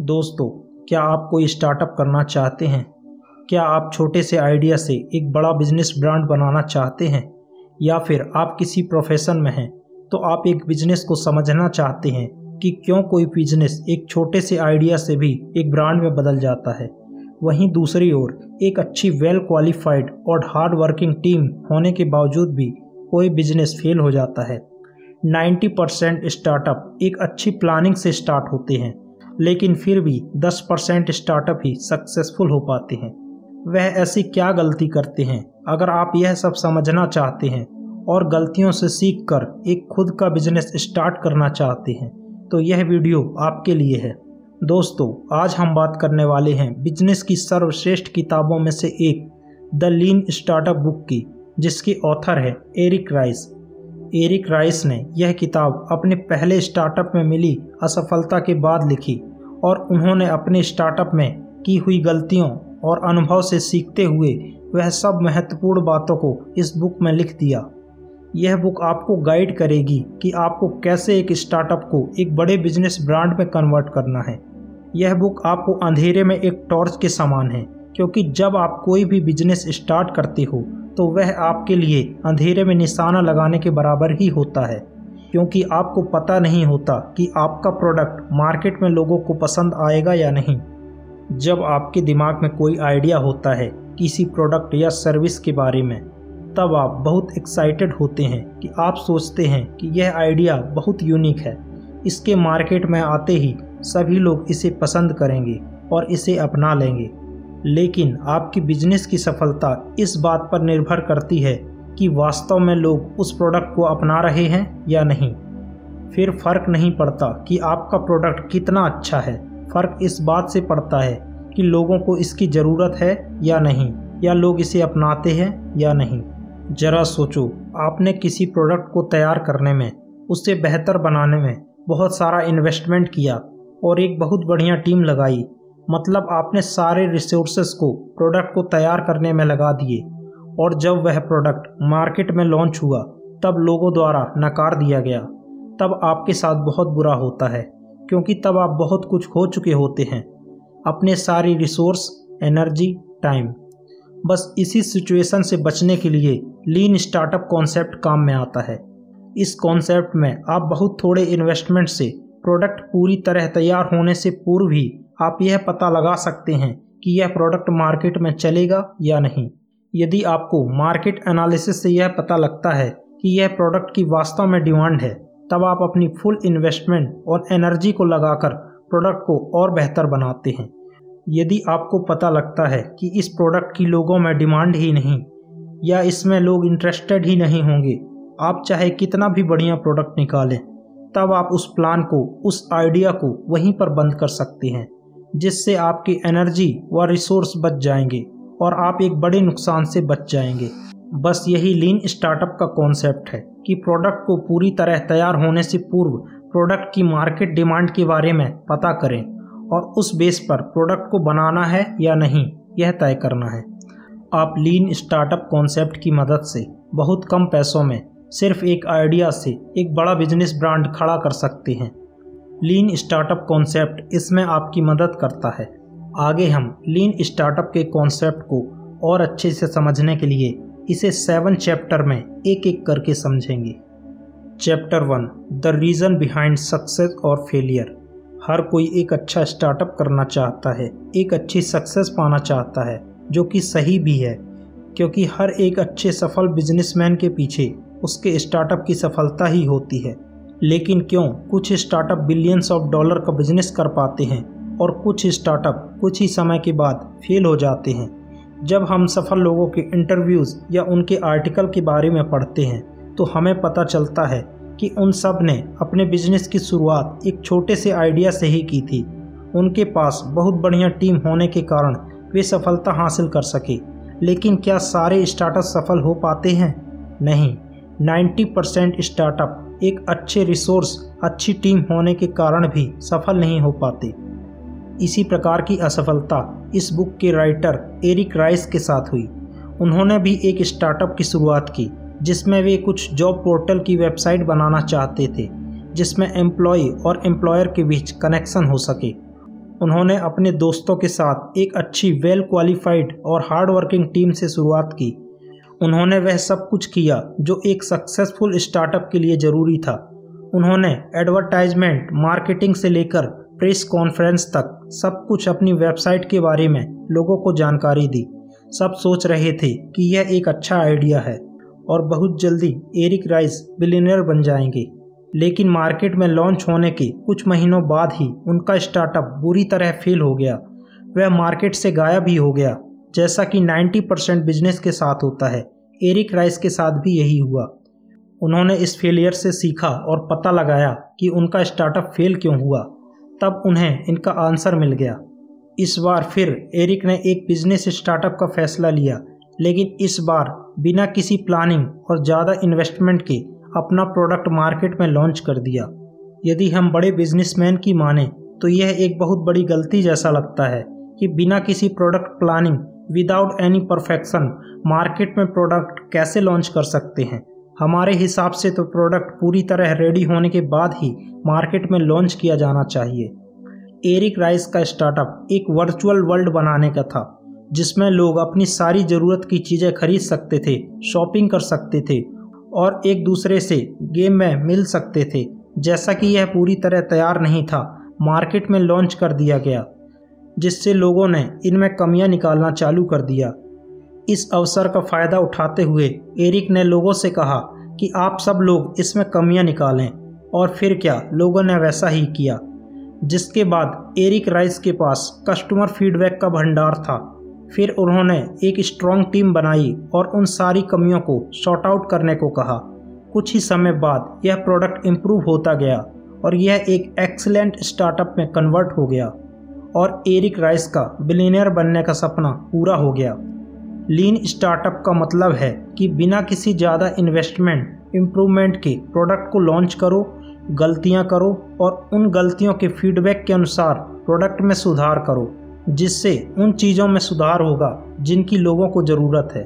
दोस्तों, क्या आप कोई स्टार्टअप करना चाहते हैं? क्या आप छोटे से आइडिया से एक बड़ा बिज़नेस ब्रांड बनाना चाहते हैं? या फिर आप किसी प्रोफेशन में हैं तो आप एक बिज़नेस को समझना चाहते हैं कि क्यों कोई बिज़नेस एक छोटे से आइडिया से भी एक ब्रांड में बदल जाता है? वहीं दूसरी ओर, एक अच्छी वेल क्वालिफाइड और हार्ड वर्किंग टीम होने के बावजूद भी कोई बिज़नेस फेल हो जाता है। 90 परसेंट स्टार्टअप एक अच्छी प्लानिंग से स्टार्ट होते हैं। लेकिन फिर भी 10 परसेंट स्टार्टअप ही सक्सेसफुल हो पाते हैं। वह ऐसी क्या गलती करते हैं? अगर आप यह सब समझना चाहते हैं और गलतियों से सीख कर एक खुद का बिज़नेस स्टार्ट करना चाहते हैं तो यह वीडियो आपके लिए है। दोस्तों, आज हम बात करने वाले हैं बिज़नेस की सर्वश्रेष्ठ किताबों में से एक, द लीन स्टार्टअप बुक की, जिसकी ऑथर है एरिक राइस। एरिक राइस ने यह किताब अपने पहले स्टार्टअप में मिली असफलता के बाद लिखी और उन्होंने अपने स्टार्टअप में की हुई गलतियों और अनुभव से सीखते हुए वह सब महत्वपूर्ण बातों को इस बुक में लिख दिया। यह बुक आपको गाइड करेगी कि आपको कैसे एक स्टार्टअप को एक बड़े बिज़नेस ब्रांड में कन्वर्ट करना है। यह बुक आपको अंधेरे में एक टॉर्च के समान है। क्योंकि जब आप कोई भी बिज़नेस स्टार्ट करते हो तो वह आपके लिए अंधेरे में निशाना लगाने के बराबर ही होता है। क्योंकि आपको पता नहीं होता कि आपका प्रोडक्ट मार्केट में लोगों को पसंद आएगा या नहीं। जब आपके दिमाग में कोई आइडिया होता है किसी प्रोडक्ट या सर्विस के बारे में, तब आप बहुत एक्साइटेड होते हैं कि आप सोचते हैं कि यह आइडिया बहुत यूनिक है। इसके मार्केट में आते ही सभी लोग इसे पसंद करेंगे और इसे अपना लेंगे। लेकिन आपकी बिज़नेस की सफलता इस बात पर निर्भर करती है कि वास्तव में लोग उस प्रोडक्ट को अपना रहे हैं या नहीं। फिर फ़र्क नहीं पड़ता कि आपका प्रोडक्ट कितना अच्छा है। फ़र्क इस बात से पड़ता है कि लोगों को इसकी ज़रूरत है या नहीं, या लोग इसे अपनाते हैं या नहीं। ज़रा सोचो, आपने किसी प्रोडक्ट को तैयार करने में, उसे बेहतर बनाने में बहुत सारा इन्वेस्टमेंट किया और एक बहुत बढ़िया टीम लगाई। मतलब आपने सारे रिसोर्सेस को प्रोडक्ट को तैयार करने में लगा दिए। और जब वह प्रोडक्ट मार्केट में लॉन्च हुआ, तब लोगों द्वारा नकार दिया गया। तब आपके साथ बहुत बुरा होता है, क्योंकि तब आप बहुत कुछ खो चुके होते हैं। अपने सारी रिसोर्स एनर्जी टाइम बस इसी सिचुएशन से बचने के लिए लीन स्टार्टअप कॉन्सेप्ट काम में आता है। इस कॉन्सेप्ट में आप बहुत थोड़े इन्वेस्टमेंट से प्रोडक्ट पूरी तरह तैयार होने से पूर्व ही आप यह पता लगा सकते हैं कि यह प्रोडक्ट मार्केट में चलेगा या नहीं। यदि आपको मार्केट एनालिसिस से यह पता लगता है कि यह प्रोडक्ट की वास्तव में डिमांड है, तब आप अपनी फुल इन्वेस्टमेंट और एनर्जी को लगाकर प्रोडक्ट को और बेहतर बनाते हैं। यदि आपको पता लगता है कि इस प्रोडक्ट की लोगों में डिमांड ही नहीं, या इसमें लोग इंटरेस्टेड ही नहीं होंगे, आप चाहे कितना भी बढ़िया प्रोडक्ट निकालें, तब आप उस प्लान को, उस आइडिया को वहीं पर बंद कर सकते हैं। जिससे आपकी एनर्जी व रिसोर्स बच जाएँगे और आप एक बड़े नुकसान से बच जाएँगे। बस यही लीन स्टार्टअप का कॉन्सेप्ट है कि प्रोडक्ट को पूरी तरह तैयार होने से पूर्व प्रोडक्ट की मार्केट डिमांड के बारे में पता करें और उस बेस पर प्रोडक्ट को बनाना है या नहीं, यह तय करना है। आप लीन स्टार्टअप कॉन्सेप्ट की मदद से बहुत कम पैसों में सिर्फ़ एक आइडिया से एक बड़ा बिज़नेस ब्रांड खड़ा कर सकते हैं। लीन स्टार्टअप कॉन्सेप्ट इसमें आपकी मदद करता है। आगे हम लीन स्टार्टअप के कॉन्सेप्ट को और अच्छे से समझने के लिए इसे सेवन चैप्टर में एक एक करके समझेंगे। Chapter one, the reason behind success और फेलियर। हर कोई एक अच्छा स्टार्टअप करना चाहता है, एक अच्छी सक्सेस पाना चाहता है, जो कि सही भी है, क्योंकि हर एक अच्छे सफल बिजनेसमैन के पीछे उसके स्टार्टअप की सफलता ही होती है। लेकिन क्यों? कुछ स्टार्टअप बिलियंस ऑफ़ डॉलर का बिज़नेस कर पाते हैं और कुछ स्टार्टअप कुछ ही समय के बाद फेल हो जाते हैं। जब हम सफल लोगों के इंटरव्यूज़ या उनके आर्टिकल के बारे में पढ़ते हैं तो हमें पता चलता है कि उन सबने अपने बिज़नेस की शुरुआत एक छोटे से आइडिया से ही की थी। उनके पास बहुत बढ़िया टीम होने के कारण वे सफलता हासिल कर सके। लेकिन क्या सारे स्टार्टअप सफल हो पाते हैं? नहीं। 90 परसेंट स्टार्टअप एक अच्छे रिसोर्स अच्छी टीम होने के कारण भी सफल नहीं हो पाते। इसी प्रकार की असफलता इस बुक के राइटर एरिक राइस के साथ हुई। उन्होंने भी एक स्टार्टअप की शुरुआत की, जिसमें वे कुछ जॉब पोर्टल की वेबसाइट बनाना चाहते थे, जिसमें एम्प्लॉय और एम्प्लॉयर के बीच कनेक्शन हो सके। उन्होंने अपने दोस्तों के साथ एक अच्छी वेल क्वालिफाइड और हार्ड वर्किंग टीम से शुरुआत की उन्होंने वह सब कुछ किया जो एक सक्सेसफुल स्टार्टअप के लिए ज़रूरी था। उन्होंने एडवर्टाइजमेंट मार्केटिंग से लेकर प्रेस कॉन्फ्रेंस तक सब कुछ अपनी वेबसाइट के बारे में लोगों को जानकारी दी। सब सोच रहे थे कि यह एक अच्छा आइडिया है और बहुत जल्दी एरिक राइस बिलीनियर बन जाएँगे। लेकिन मार्केट में लॉन्च होने के कुछ महीनों बाद ही उनका स्टार्टअप बुरी तरह फेल हो गया। वह मार्केट से गायब ही हो गया। जैसा कि 90 परसेंट बिज़नेस के साथ होता है। एरिक राइस के साथ भी यही हुआ। उन्होंने इस फेलियर से सीखा और पता लगाया कि उनका स्टार्टअप फेल क्यों हुआ। तब उन्हें इनका आंसर मिल गया। इस बार फिर एरिक ने एक बिज़नेस स्टार्टअप का फैसला लिया, लेकिन इस बार बिना किसी प्लानिंग और ज़्यादा इन्वेस्टमेंट के अपना प्रोडक्ट मार्केट में लॉन्च कर दिया। यदि हम बड़े बिजनेसमैन की माने तो यह एक बहुत बड़ी गलती जैसा लगता है कि बिना किसी product planning without any perfection market में प्रोडक्ट कैसे लॉन्च कर सकते हैं? हमारे हिसाब से तो प्रोडक्ट पूरी तरह रेडी होने के बाद ही मार्केट में लॉन्च किया जाना चाहिए। एरिक राइस का स्टार्टअप एक वर्चुअल वर्ल्ड बनाने का था, जिसमें लोग अपनी सारी ज़रूरत की चीज़ें खरीद सकते थे शॉपिंग कर सकते थे और एक दूसरे से गेम में मिल सकते थे। जैसा कि यह पूरी तरह तैयार नहीं था मार्केट में लॉन्च कर दिया गया। जिससे लोगों ने इनमें कमियाँ निकालना चालू कर दिया। इस अवसर का फ़ायदा उठाते हुए एरिक ने लोगों से कहा कि आप सब लोग इसमें कमियाँ निकालें और फिर क्या लोगों ने वैसा ही किया। जिसके बाद एरिक राइस के पास कस्टमर फीडबैक का भंडार था। फिर उन्होंने एक स्ट्रॉन्ग टीम बनाई और उन सारी कमियों को शॉर्ट आउट करने को कहा। कुछ ही समय बाद यह प्रोडक्ट इम्प्रूव होता गया और यह एक एक्सीलेंट स्टार्टअप में कन्वर्ट हो गया। और एरिक राइस का बिलीनियर बनने का सपना पूरा हो गया। लीन स्टार्टअप का मतलब है कि बिना किसी ज़्यादा इन्वेस्टमेंट, इम्प्रूवमेंट के प्रोडक्ट को लॉन्च करो, गलतियाँ करो और उन गलतियों के फीडबैक के अनुसार प्रोडक्ट में सुधार करो, जिससे उन चीज़ों में सुधार होगा जिनकी लोगों को ज़रूरत है।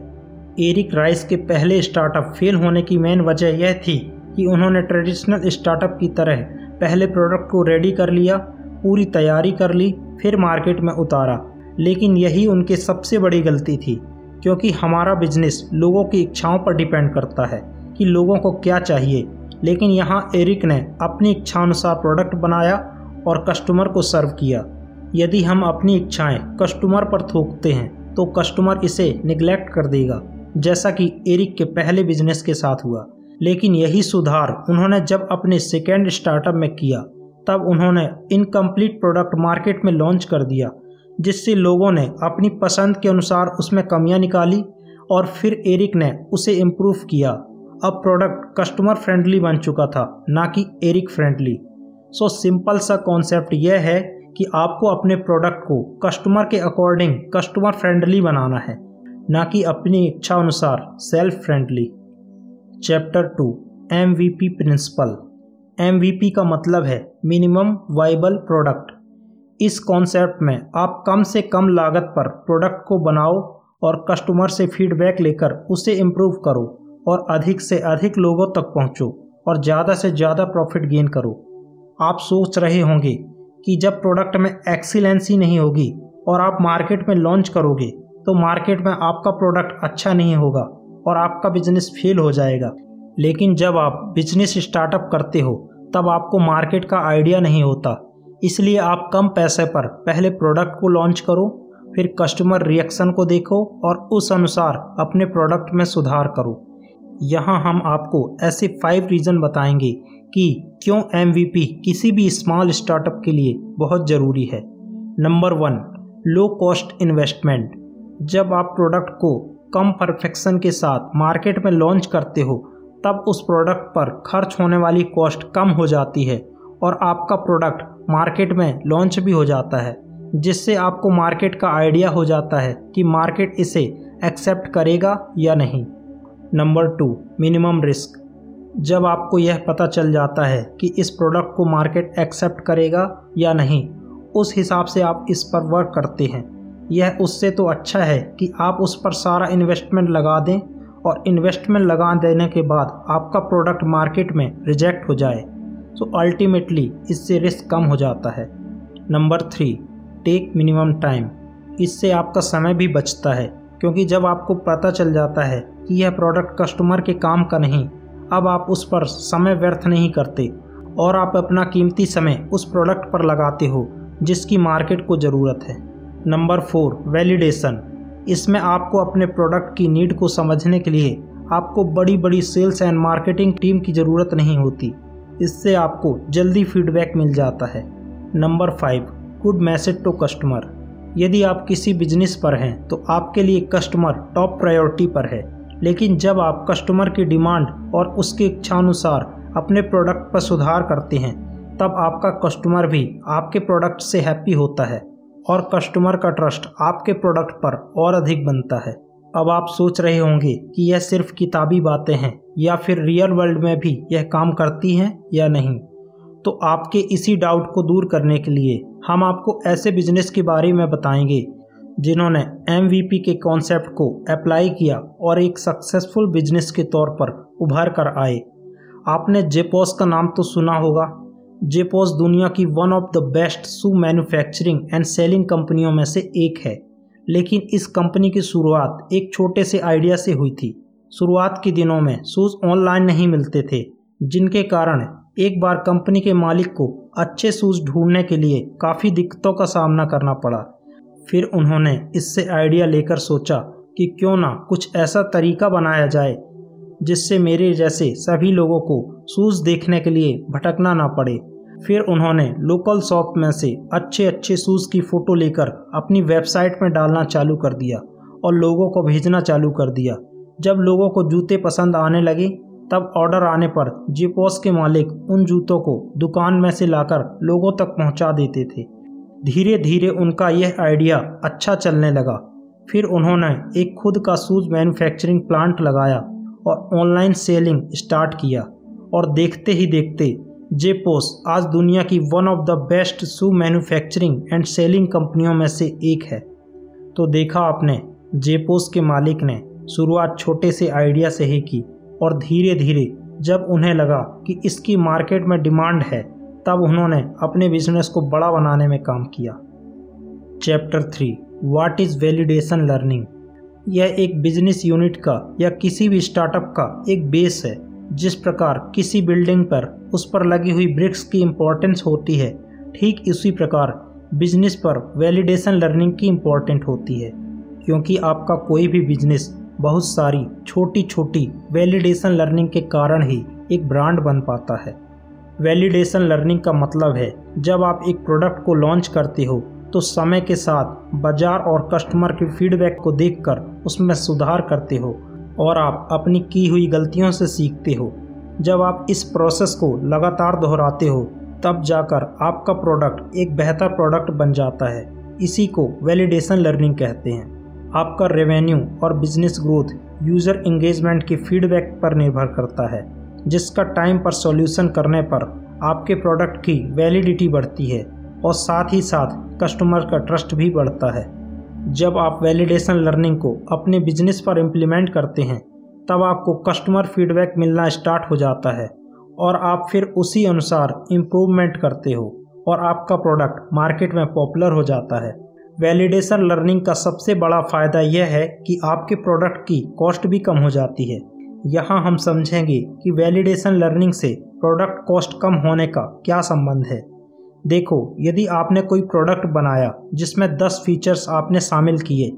एरिक राइस के पहले स्टार्टअप फेल होने की मेन वजह यह थी कि उन्होंने ट्रेडिशनल स्टार्टअप की तरह पहले प्रोडक्ट को रेडी कर लिया पूरी तैयारी कर ली, फिर मार्केट में उतारा। लेकिन यही उनकी सबसे बड़ी गलती थी, क्योंकि हमारा बिज़नेस लोगों की इच्छाओं पर डिपेंड करता है कि लोगों को क्या चाहिए। लेकिन यहाँ एरिक ने अपनी इच्छानुसार प्रोडक्ट बनाया और कस्टमर को सर्व किया। यदि हम अपनी इच्छाएँ कस्टमर पर थोकते हैं तो कस्टमर इसे निगलेक्ट कर देगा, जैसा कि एरिक के पहले बिज़नेस के साथ हुआ। लेकिन यही सुधार उन्होंने जब अपने सेकेंड स्टार्टअप में किया तब उन्होंने इनकम्प्लीट प्रोडक्ट मार्केट में लॉन्च कर दिया, जिससे लोगों ने अपनी पसंद के अनुसार उसमें कमियाँ निकाली और फिर एरिक ने उसे इम्प्रूव किया। अब प्रोडक्ट कस्टमर फ्रेंडली बन चुका था, ना कि एरिक फ्रेंडली सो सिंपल सा कॉन्सेप्ट यह है कि आपको अपने प्रोडक्ट को कस्टमर के अकॉर्डिंग कस्टमर फ्रेंडली बनाना है, ना कि अपनी इच्छा अनुसार self friendly chapter two M principle MVP का मतलब है मिनिमम वाइबल प्रोडक्ट इस कॉन्सेप्ट में आप कम से कम लागत पर प्रोडक्ट को बनाओ और कस्टमर से फीडबैक लेकर उसे इम्प्रूव करो और अधिक से अधिक लोगों तक पहुंचो और ज़्यादा से ज़्यादा प्रॉफिट गेन करो। आप सोच रहे होंगे कि जब प्रोडक्ट में एक्सीलेंसी नहीं होगी और आप मार्केट में लॉन्च करोगे तो मार्केट में आपका प्रोडक्ट अच्छा नहीं होगा और आपका बिज़नेस फेल हो जाएगा। लेकिन जब आप बिज़नेस स्टार्टअप करते हो, तब आपको मार्केट का आइडिया नहीं होता। इसलिए आप कम पैसे पर पहले प्रोडक्ट को लॉन्च करो, फिर कस्टमर रिएक्शन को देखो और उस अनुसार अपने प्रोडक्ट में सुधार करो। यहाँ हम आपको ऐसे फाइव रीज़न बताएँगे कि क्यों एमवीपी किसी भी स्मॉल स्टार्टअप के लिए बहुत ज़रूरी है। Number one low cost investment जब आप प्रोडक्ट को कम परफेक्शन के साथ मार्केट में लॉन्च करते हो तब उस प्रोडक्ट पर खर्च होने वाली कॉस्ट कम हो जाती है और आपका प्रोडक्ट मार्केट में लॉन्च भी हो जाता है, जिससे आपको मार्केट का आइडिया हो जाता है कि मार्केट इसे एक्सेप्ट करेगा या नहीं। नंबर टू मिनिमम रिस्क जब आपको यह पता चल जाता है कि इस प्रोडक्ट को मार्केट एक्सेप्ट करेगा या नहीं, उस हिसाब से आप इस पर वर्क करते हैं। यह उससे तो अच्छा है कि आप उस पर सारा इन्वेस्टमेंट लगा दें और इन्वेस्टमेंट लगा देने के बाद आपका प्रोडक्ट मार्केट में रिजेक्ट हो जाए तो अल्टीमेटली इससे रिस्क कम हो जाता है। Number three take minimum time इससे आपका समय भी बचता है, क्योंकि जब आपको पता चल जाता है कि यह प्रोडक्ट कस्टमर के काम का नहीं, अब आप उस पर समय व्यर्थ नहीं करते और आप अपना कीमती समय उस प्रोडक्ट पर लगाते हो, जिसकी मार्केट को ज़रूरत है। नंबर फोर वैलिडेशन इसमें आपको अपने प्रोडक्ट की नीड को समझने के लिए आपको बड़ी बड़ी सेल्स एंड मार्केटिंग टीम की ज़रूरत नहीं होती। इससे आपको जल्दी फीडबैक मिल जाता है। Number five good message to customer यदि आप किसी बिज़नेस पर हैं तो आपके लिए कस्टमर टॉप प्रायोरिटी पर है। लेकिन जब आप कस्टमर की डिमांड और उसकी इच्छानुसार अपने प्रोडक्ट पर सुधार करते हैं, तब आपका कस्टमर भी आपके प्रोडक्ट से हैप्पी होता है। और कस्टमर का ट्रस्ट आपके प्रोडक्ट पर और अधिक बनता है। अब आप सोच रहे होंगे कि यह सिर्फ़ किताबी बातें हैं या फिर रियल वर्ल्ड में भी यह काम करती हैं या नहीं। तो आपके इसी डाउट को दूर करने के लिए हम आपको ऐसे बिज़नेस के बारे में बताएँगे, जिन्होंने एमवीपी के कॉन्सेप्ट को अप्लाई किया और एक सक्सेसफुल बिज़नेस के तौर पर उभर कर आए। आपने जेपोस का नाम तो सुना होगा जेपोस दुनिया की one of the best shoe manufacturing and selling कंपनियों में से एक है। लेकिन इस कंपनी की शुरुआत एक छोटे से आइडिया से हुई थी। शुरुआत के दिनों में शूज़ ऑनलाइन नहीं मिलते थे, जिनके कारण एक बार कंपनी के मालिक को अच्छे शूज़ ढूँढने के लिए काफ़ी दिक्कतों का सामना करना पड़ा। फिर उन्होंने इससे आइडिया लेकर सोचा कि क्यों ना कुछ ऐसा तरीका बनाया जाए जिससे मेरे जैसे सभी लोगों को शूज़ देखने के लिए भटकना ना पड़े। फिर उन्होंने लोकल शॉप में से अच्छे अच्छे शूज़ की फ़ोटो लेकर अपनी वेबसाइट में डालना चालू कर दिया और लोगों को भेजना चालू कर दिया। जब लोगों को जूते पसंद आने लगे, तब ऑर्डर आने पर जीपोस के मालिक उन जूतों को दुकान में से लाकर लोगों तक पहुँचा देते थे। धीरे धीरे उनका यह आइडिया अच्छा चलने लगा। फिर उन्होंने एक खुद का शूज़ मैन्युफैक्चरिंग प्लांट लगाया। और ऑनलाइन सेलिंग स्टार्ट किया। और देखते ही देखते जेपोस आज दुनिया की one of the best shoe manufacturing and selling कंपनियों में से एक है। तो देखा आपने जेपोस के मालिक ने शुरुआत छोटे से आइडिया से ही की और धीरे धीरे जब उन्हें लगा कि इसकी मार्केट में डिमांड है, तब उन्होंने अपने बिज़नेस को बड़ा बनाने में काम किया। Chapter three what is validation learning यह एक बिज़नेस यूनिट का या किसी भी स्टार्टअप का एक बेस है, जिस प्रकार किसी बिल्डिंग पर उस पर लगी हुई ब्रिक्स की इम्पोर्टेंस होती है, ठीक इसी प्रकार बिज़नेस पर वैलिडेशन लर्निंग की इम्पोर्टेंट होती है, क्योंकि आपका कोई भी बिज़नेस बहुत सारी छोटी छोटी वैलिडेशन लर्निंग के कारण ही एक ब्रांड बन पाता है। वैलिडेशन लर्निंग का मतलब है, जब आप एक प्रोडक्ट को लॉन्च करते हो तो समय के साथ बाज़ार और कस्टमर के फीडबैक को देखकर उसमें सुधार करते हो और आप अपनी की हुई गलतियों से सीखते हो। जब आप इस प्रोसेस को लगातार दोहराते हो, तब जाकर आपका प्रोडक्ट एक बेहतर प्रोडक्ट बन जाता है। इसी को वैलिडेशन लर्निंग कहते हैं। आपका रेवेन्यू और बिज़नेस ग्रोथ यूज़र इंगेजमेंट के फीडबैक पर निर्भर करता है, जिसका टाइम पर सॉल्यूशन करने पर आपके प्रोडक्ट की वैलिडिटी बढ़ती है। और साथ ही साथ कस्टमर का ट्रस्ट भी बढ़ता है। जब आप वैलिडेशन लर्निंग को अपने बिज़नेस पर इम्प्लीमेंट करते हैं, तब आपको कस्टमर फीडबैक मिलना स्टार्ट हो जाता है और आप फिर उसी अनुसार इम्प्रूवमेंट करते हो और आपका प्रोडक्ट मार्केट में पॉपुलर हो जाता है। वैलिडेशन लर्निंग का सबसे बड़ा फ़ायदा यह है कि आपके प्रोडक्ट की कॉस्ट भी कम हो जाती है। यहाँ हम समझेंगे कि वैलिडेशन लर्निंग से प्रोडक्ट कॉस्ट कम होने का क्या संबंध है। देखो, यदि आपने कोई प्रोडक्ट बनाया जिसमें 10 फीचर्स आपने शामिल किए,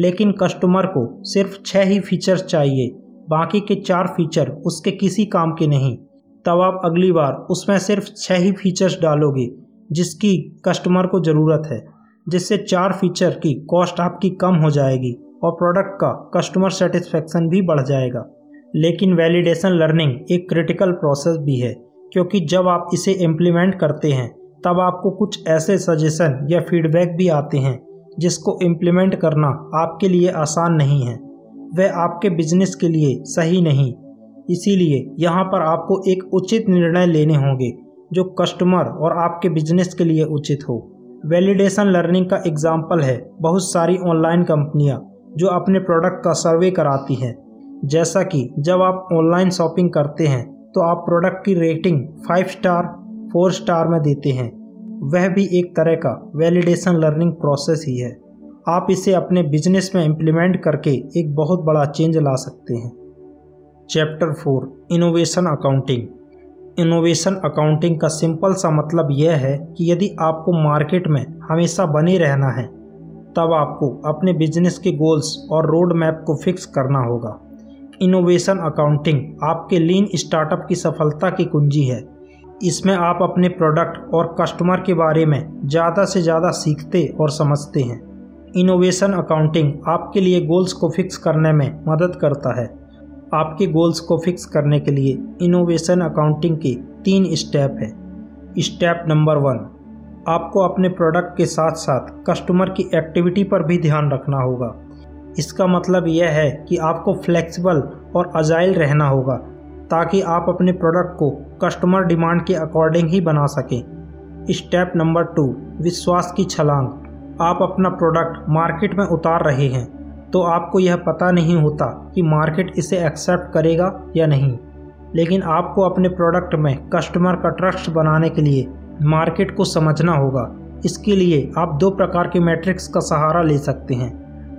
लेकिन कस्टमर को सिर्फ़ छः ही फीचर्स चाहिए, बाकी के चार फीचर उसके किसी काम के नहीं, तब आप अगली बार उसमें सिर्फ़ छः ही फीचर्स डालोगे, जिसकी कस्टमर को ज़रूरत है, जिससे चार फीचर की कॉस्ट आपकी कम हो जाएगी और प्रोडक्ट का कस्टमर सेटिस्फेक्शन भी बढ़ जाएगा। लेकिन वैलिडेशन लर्निंग एक क्रिटिकल प्रोसेस भी है, क्योंकि जब आप इसे इम्प्लीमेंट करते हैं तब आपको कुछ ऐसे सजेशन या फीडबैक भी आते हैं, जिसको इम्प्लीमेंट करना आपके लिए आसान नहीं है। वह आपके बिज़नेस के लिए सही नहीं। इसीलिए यहाँ पर आपको एक उचित निर्णय लेने होंगे, जो कस्टमर और आपके बिज़नेस के लिए उचित हो। वैलिडेशन लर्निंग का एग्ज़ाम्पल है बहुत सारी ऑनलाइन कंपनियाँ जो अपने प्रोडक्ट का सर्वे कराती हैं। जैसा कि जब आप ऑनलाइन शॉपिंग करते हैं तो आप प्रोडक्ट की rating five star four star में देते हैं। वह भी एक तरह का वैलिडेशन लर्निंग प्रोसेस ही है। आप इसे अपने बिज़नेस में इम्प्लीमेंट करके एक बहुत बड़ा चेंज ला सकते हैं। Chapter four innovation accounting innovation accounting का सिंपल सा मतलब यह है कि यदि आपको मार्केट में हमेशा बने रहना है, तब आपको अपने बिज़नेस के गोल्स और रोड मैप को फिक्स करना होगा। इनोवेशन अकाउंटिंग आपके लीन स्टार्टअप की सफलता की कुंजी है। इसमें आप अपने प्रोडक्ट और कस्टमर के बारे में ज़्यादा से ज़्यादा सीखते और समझते हैं। इनोवेशन अकाउंटिंग आपके लिए गोल्स को फिक्स करने में मदद करता है। आपके गोल्स को फिक्स करने के लिए इनोवेशन अकाउंटिंग के तीन स्टेप हैं। स्टेप नंबर वन आपको अपने प्रोडक्ट के साथ साथ कस्टमर की एक्टिविटी पर भी ध्यान रखना होगा। इसका मतलब यह है कि आपको फ्लेक्सिबल और अजाइल रहना होगा। ताकि आप अपने प्रोडक्ट को कस्टमर डिमांड के अकॉर्डिंग ही बना सकें। स्टेप नंबर टू विश्वास की छलांग। आप अपना प्रोडक्ट मार्केट में उतार रहे हैं तो आपको यह पता नहीं होता कि मार्केट इसे एक्सेप्ट करेगा या नहीं। लेकिन आपको अपने प्रोडक्ट में कस्टमर का ट्रस्ट बनाने के लिए मार्केट को समझना होगा। इसके लिए आप दो प्रकार के मैट्रिक्स का सहारा ले सकते हैं।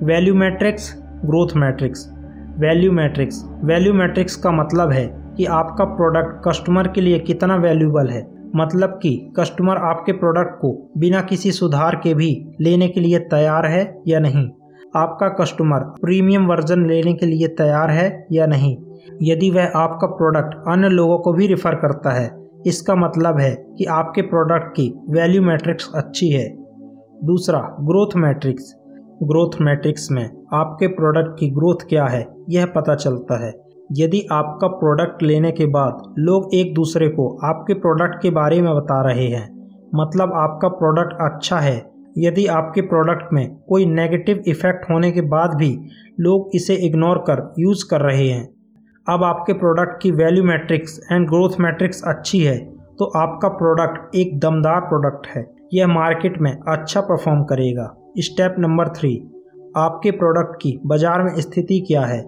Value metrics growth metrics value metrics value metrics का मतलब है कि आपका प्रोडक्ट कस्टमर के लिए कितना वैल्यूबल है। मतलब कि कस्टमर आपके प्रोडक्ट को बिना किसी सुधार के भी लेने के लिए तैयार है या नहीं? आपका कस्टमर प्रीमियम वर्जन लेने के लिए तैयार है या नहीं? यदि वह आपका प्रोडक्ट अन्य लोगों को भी रिफ़र करता है, इसका मतलब है कि आपके प्रोडक्ट की वैल्यू मैट्रिक्स अच्छी है। दूसरा ग्रोथ मैट्रिक्स ग्रोथ मैट्रिक्स में आपके प्रोडक्ट की ग्रोथ क्या है, यह पता चलता है। यदि आपका प्रोडक्ट लेने के बाद लोग एक दूसरे को आपके प्रोडक्ट के बारे में बता रहे हैं मतलब आपका प्रोडक्ट अच्छा है, यदि आपके प्रोडक्ट में कोई नेगेटिव इफ़ेक्ट होने के बाद भी लोग इसे इग्नोर कर यूज़ कर रहे हैं। अब आपके प्रोडक्ट की value metrics and growth metrics अच्छी है तो आपका प्रोडक्ट एक दमदार प्रोडक्ट है। यह मार्केट में अच्छा परफॉर्म करेगा। स्टेप नंबर थ्री आपके प्रोडक्ट की बाज़ार में स्थिति क्या है?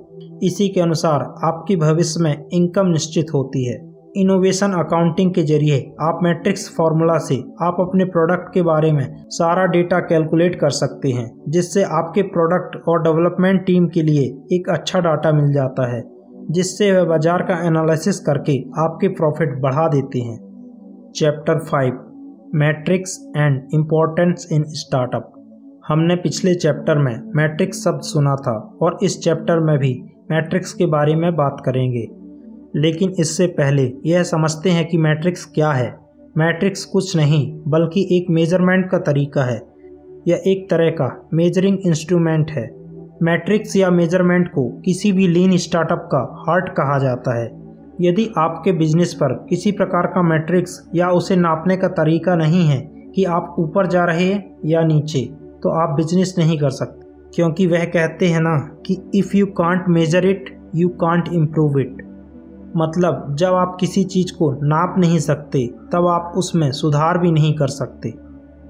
इसी के अनुसार आपकी भविष्य में इनकम निश्चित होती है। इनोवेशन अकाउंटिंग के ज़रिए आप मैट्रिक्स फार्मूला से आप अपने प्रोडक्ट के बारे में सारा डेटा कैलकुलेट कर सकते हैं, जिससे आपके प्रोडक्ट और डेवलपमेंट टीम के लिए एक अच्छा डाटा मिल जाता है, जिससे वह बाज़ार का एनालिसिस करके आपके प्रॉफिट बढ़ा देते हैं। Chapter five metrics and importance in startup हमने पिछले चैप्टर में मैट्रिक्स शब्द सुना था और इस चैप्टर में भी मैट्रिक्स के बारे में बात करेंगे। लेकिन इससे पहले यह समझते हैं कि मैट्रिक्स क्या है। मैट्रिक्स कुछ नहीं, बल्कि एक मेज़रमेंट का तरीका है। यह एक तरह का मेजरिंग इंस्ट्रूमेंट है। मैट्रिक्स या मेज़रमेंट को किसी भी लीन स्टार्टअप का हार्ट कहा जाता है। यदि आपके बिज़नेस पर किसी प्रकार का मैट्रिक्स या उसे नापने का तरीका नहीं है कि आप ऊपर जा रहे हैं या नीचे तो आप बिज़नेस नहीं कर सकते। क्योंकि वह कहते हैं ना कि if you can't measure it you can't improve it मतलब जब आप किसी चीज़ को नाप नहीं सकते, तब आप उसमें सुधार भी नहीं कर सकते।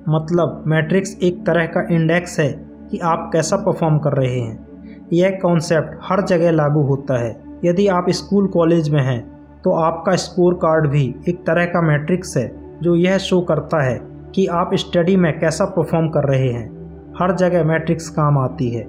मतलब मैट्रिक्स एक तरह का इंडेक्स है कि आप कैसा परफॉर्म कर रहे हैं। यह कॉन्सेप्ट हर जगह लागू होता है। यदि आप स्कूल कॉलेज में हैं तो आपका स्कोर कार्ड भी एक तरह का मैट्रिक्स है, जो यह शो करता है कि आप स्टडी में कैसा परफॉर्म कर रहे हैं। हर जगह मैट्रिक्स काम आती है।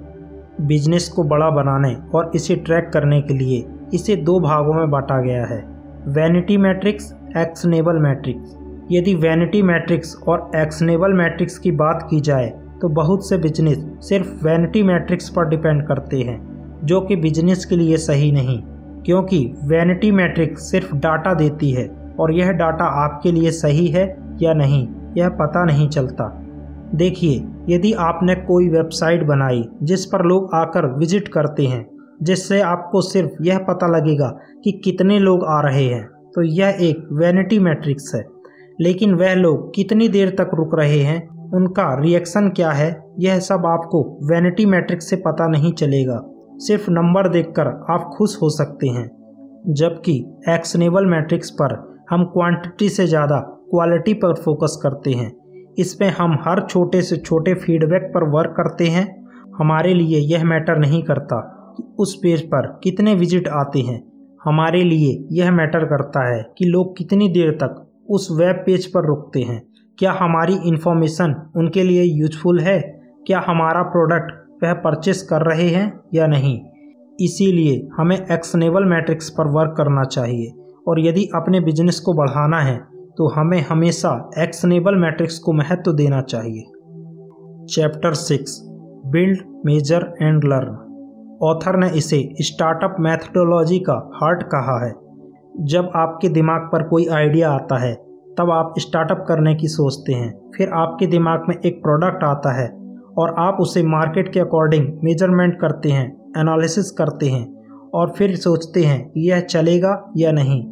बिज़नेस को बड़ा बनाने और इसे ट्रैक करने के लिए इसे दो भागों में बांटा गया है। Vanity metrics, actionable metrics. यदि वैनिटी मैट्रिक्स और एक्सनेबल मैट्रिक्स की बात की जाए तो बहुत से बिज़नेस सिर्फ़ वैनिटी मैट्रिक्स पर डिपेंड करते हैं, जो कि बिज़नेस के लिए सही नहीं, क्योंकि वैनिटी मैट्रिक्स सिर्फ़ डाटा देती है और यह डाटा आपके लिए सही है या नहीं, यह पता नहीं चलता। देखिए, यदि आपने कोई वेबसाइट बनाई जिस पर लोग आकर विज़िट करते हैं, जिससे आपको सिर्फ़ यह पता लगेगा कि कितने लोग आ रहे हैं तो यह एक वैनिटी मैट्रिक्स है। लेकिन वह लोग कितनी देर तक रुक रहे हैं, उनका रिएक्शन क्या है, यह सब आपको वैनिटी मैट्रिक्स से पता नहीं चलेगा। सिर्फ़ नंबर देखकर आप खुश हो सकते हैं। जबकि एक्शनेबल मैट्रिक्स पर हम क्वांटिटी से ज़्यादा क्वालिटी पर फोकस करते हैं। इसमें हम हर छोटे से छोटे फीडबैक पर वर्क करते हैं। हमारे लिए यह मैटर नहीं करता कि उस पेज पर कितने विज़िट आते हैं। हमारे लिए यह मैटर करता है कि लोग कितनी देर तक उस वेब पेज पर रुकते हैं। क्या हमारी इन्फॉर्मेशन उनके लिए यूजफुल है? क्या हमारा प्रोडक्ट वह परचेस कर रहे हैं या नहीं? इसीलिए हमें एक्शनेबल मैट्रिक्स पर वर्क करना चाहिए। और यदि अपने बिज़नेस को बढ़ाना है तो हमें हमेशा एक्शनेबल मैट्रिक्स को महत्व देना चाहिए। Chapter six build measure and learn author ने इसे स्टार्टअप मैथडोलॉजी का हार्ट कहा है। जब आपके दिमाग पर कोई आइडिया आता है, तब आप स्टार्टअप करने की सोचते हैं। फिर आपके दिमाग में एक प्रोडक्ट आता है और आप उसे मार्केट के अकॉर्डिंग मेज़रमेंट करते हैं एनालिसिस करते हैं और फिर सोचते हैं यह चलेगा या नहीं।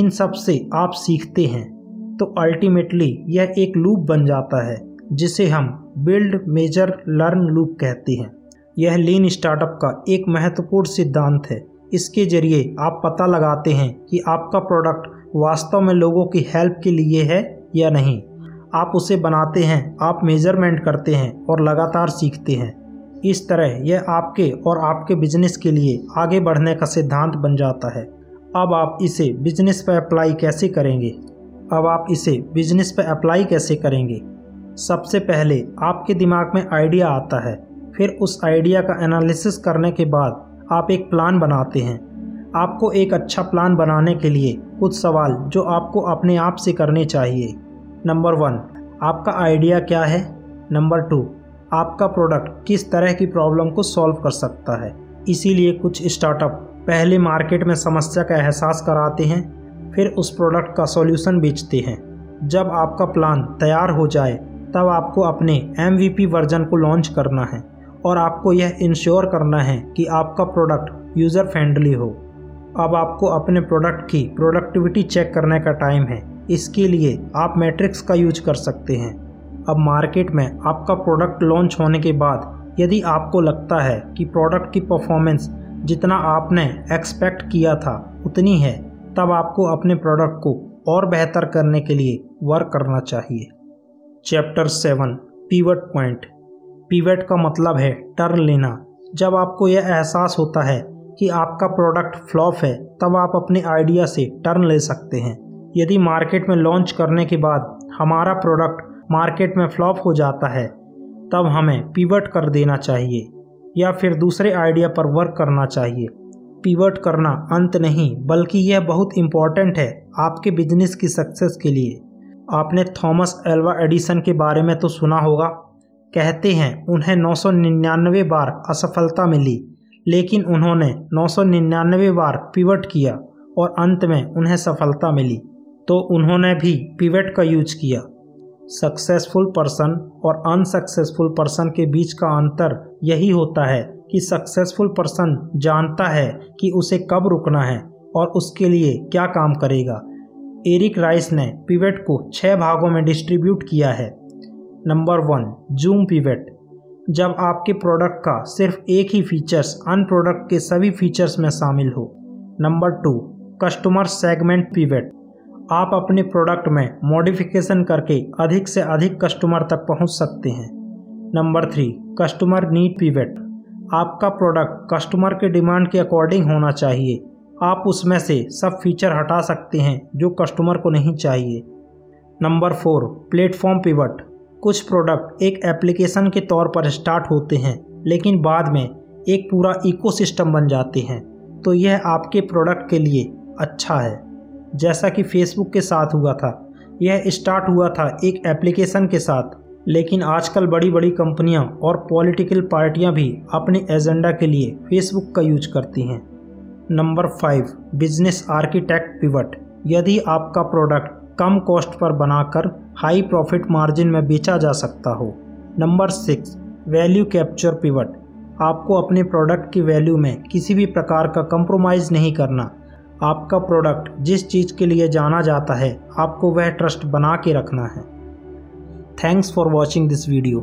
इन सबसे आप सीखते हैं। तो अल्टीमेटली यह एक लूप बन जाता है, जिसे हम बिल्ड मेजर लर्न लूप कहते हैं। यह लीन स्टार्टअप का एक महत्वपूर्ण सिद्धांत है। इसके ज़रिए आप पता लगाते हैं कि आपका प्रोडक्ट वास्तव में लोगों की हेल्प के लिए है या नहीं। आप उसे बनाते हैं, आप मेज़रमेंट करते हैं और लगातार सीखते हैं। इस तरह यह आपके और आपके बिज़नेस के लिए आगे बढ़ने का सिद्धांत बन जाता है। अब आप इसे बिज़नेस पर अप्लाई कैसे करेंगे? अब आप इसे बिज़नेस पर अप्लाई कैसे करेंगे? सबसे पहले आपके दिमाग में आइडिया आता है, फिर उस आइडिया का एनालिसिस करने के बाद आप एक प्लान बनाते हैं। आपको एक अच्छा प्लान बनाने के लिए कुछ सवाल जो आपको अपने आप से करने चाहिए। नंबर वन आपका आइडिया क्या है? नंबर टू आपका प्रोडक्ट किस तरह की प्रॉब्लम को सॉल्व कर सकता है? इसीलिए कुछ स्टार्टअप पहले मार्केट में समस्या का एहसास कराते हैं। फिर उस प्रोडक्ट का सॉल्यूशन बेचते हैं। जब आपका प्लान तैयार हो जाए, तब आपको अपने एमवीपी वर्जन को लॉन्च करना है और आपको यह इंश्योर करना है कि आपका प्रोडक्ट यूज़र फ्रेंडली हो। अब आपको अपने प्रोडक्ट की प्रोडक्टिविटी चेक करने का टाइम है। इसके लिए आप मैट्रिक्स का यूज़ कर सकते हैं। अब मार्केट में आपका प्रोडक्ट लॉन्च होने के बाद, यदि आपको लगता है कि प्रोडक्ट की परफॉर्मेंस जितना आपने एक्सपेक्ट किया था, उतनी है तब आपको अपने प्रोडक्ट को और बेहतर करने के लिए वर्क करना चाहिए। Chapter seven pivot point pivot का मतलब है टर्न लेना। जब आपको यह एहसास होता है कि आपका प्रोडक्ट फ्लॉप है, तब आप अपने आइडिया से टर्न ले सकते हैं। यदि मार्केट में लॉन्च करने के बाद हमारा प्रोडक्ट मार्केट में फ्लॉप हो जाता है, तब हमें पिवट कर देना चाहिए या फिर दूसरे आइडिया पर वर्क करना चाहिए। पिवट करना अंत नहीं, बल्कि यह बहुत इंपॉर्टेंट है आपके बिज़नेस की सक्सेस के लिए। आपने थॉमस एल्वा एडिसन के बारे में तो सुना होगा। कहते हैं, उन्हें नौ सौ निन्यानवे बार असफलता मिली, लेकिन उन्होंने नौ सौ निन्यानवे बार पिवट किया और अंत में उन्हें सफलता मिली। तो उन्होंने भी पिवट का यूज़ किया। सक्सेसफुल पर्सन और अनसक्सेसफुल पर्सन के बीच का अंतर यही होता है कि सक्सेसफुल पर्सन जानता है कि उसे कब रुकना है और उसके लिए क्या काम करेगा। एरिक राइस ने पिवट को छः भागों में डिस्ट्रीब्यूट किया है। नंबर वन जूम पिवट जब आपके प्रोडक्ट का सिर्फ़ एक ही फीचर्स अन प्रोडक्ट के सभी फीचर्स में शामिल हो। Number two customer segment pivot आप अपने प्रोडक्ट में मॉडिफिकेशन करके अधिक से अधिक कस्टमर तक पहुँच सकते हैं। Number three customer need pivot आपका प्रोडक्ट कस्टमर के डिमांड के अकॉर्डिंग होना चाहिए। आप उसमें से सब फीचर हटा सकते हैं जो कस्टमर को नहीं चाहिए। नंबर फोर प्लेटफॉर्म पिवट कुछ प्रोडक्ट एक एप्लीकेशन के तौर पर स्टार्ट होते हैं, लेकिन बाद में एक पूरा इकोसिस्टम बन जाते हैं। तो यह आपके प्रोडक्ट के लिए अच्छा है। जैसा कि फेसबुक के साथ हुआ था, यह स्टार्ट हुआ था एक एप्लीकेशन के साथ। लेकिन आजकल बड़ी बड़ी कंपनियाँ और पॉलिटिकल पार्टियाँ भी अपने एजेंडा के लिए फेसबुक का यूज़ करती हैं। Number five, business architect pivot. यदि आपका प्रोडक्ट कम कॉस्ट पर बनाकर हाई प्रॉफिट मार्जिन में बेचा जा सकता हो। Number six, value capture pivot. आपको अपने प्रोडक्ट की वैल्यू में किसी भी प्रकार का कंप्रोमाइज़ नहीं करना। आपका प्रोडक्ट जिस चीज़ के लिए जाना जाता है, आपको वह ट्रस्ट बना के रखना है। Thanks for watching this video